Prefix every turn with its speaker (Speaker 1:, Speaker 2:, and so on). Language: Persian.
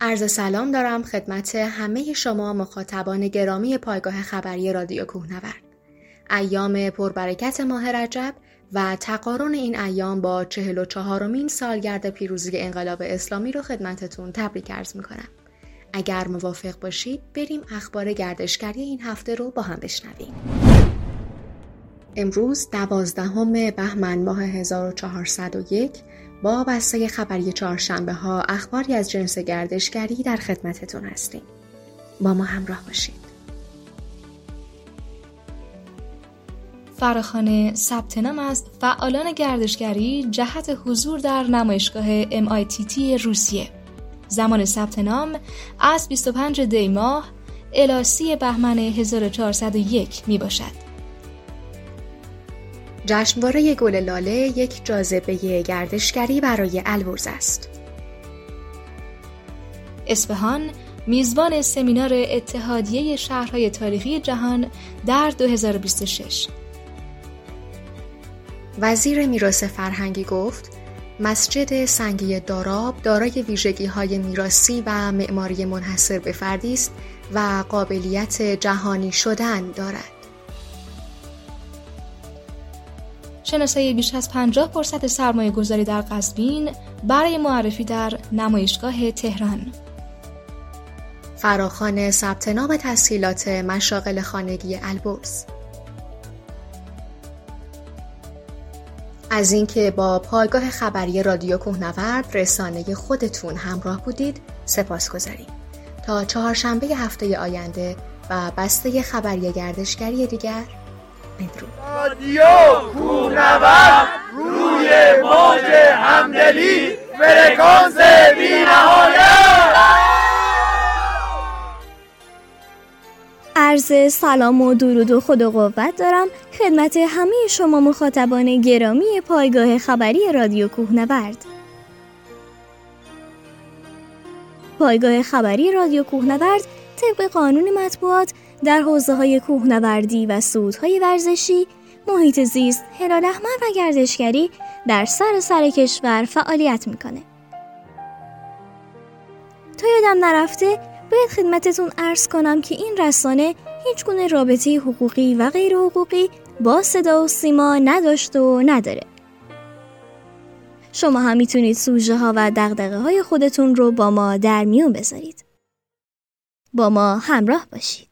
Speaker 1: عرض سلام دارم خدمت همه شما مخاطبان گرامی پایگاه خبری رادیو کوهنورد. ایام پربرکت ماه رجب و تقارن این ایام با چهل و چهارمین سالگرد پیروزی انقلاب اسلامی رو خدمتتون تبریک ارز می‌کنم. اگر موافق باشید بریم اخبار گردشگری این هفته رو با هم بشنویم. امروز دوازدهم بهمن ماه 1401 با بسته خبری چهارشنبه ها اخباری از جنس گردشگری در خدمتتون هستیم. با ما همراه باشید.
Speaker 2: فراخانه ثبت نام از فعالان گردشگری جهت حضور در نمایشگاه MITT روسیه. زمان ثبت نام از 25 دی ماه الی 30 بهمن 1401 می باشد.
Speaker 1: جشنواره گل لاله یک جاذبه گردشگری برای البرز است.
Speaker 2: اصفهان میزبان سمینار اتحادیه شهرهای تاریخی جهان در 2026
Speaker 1: وزیر میراث فرهنگی گفت مسجد سنگی داراب دارای ویژگی های میراسی و معماری منحصر به فردی است و قابلیت جهانی شدن دارد.
Speaker 2: شناسایی بیش از 50 درصد سرمایه گذاری در قزوین برای معرفی در نمایشگاه تهران.
Speaker 1: فراخان ثبت نام تسهیلات مشاغل خانگی البرز. از اینکه با پایگاه خبری رادیو کوهنورد رسانه خودتون همراه بودید سپاس گذاریم تا چهارشنبه هفته آینده و بسته خبری گردشگری دیگر بدرود
Speaker 3: رادیو کوهنورد روی موج همدلی فرکانس بی
Speaker 4: عرض سلام و درود و خود و قوت دارم خدمت همه شما مخاطبان گرامی پایگاه خبری رادیو کوهنورد. پایگاه خبری رادیو کوهنورد طبق قانون مطبوعات در حوزه های کوهنوردی و سودهای ورزشی، محیط زیست، هلال احمر و گردشگری در سر سر کشور فعالیت می‌کنه. تا یادم نرفته باید خدمتتون ارز کنم که این رسانه هیچ گونه رابطه حقوقی و غیر حقوقی با صدا و سیما نداشت و نداره. شما هم می‌تونید سوژه ها و دقدقه های خودتون رو با ما در میون بذارید. با ما همراه باشید.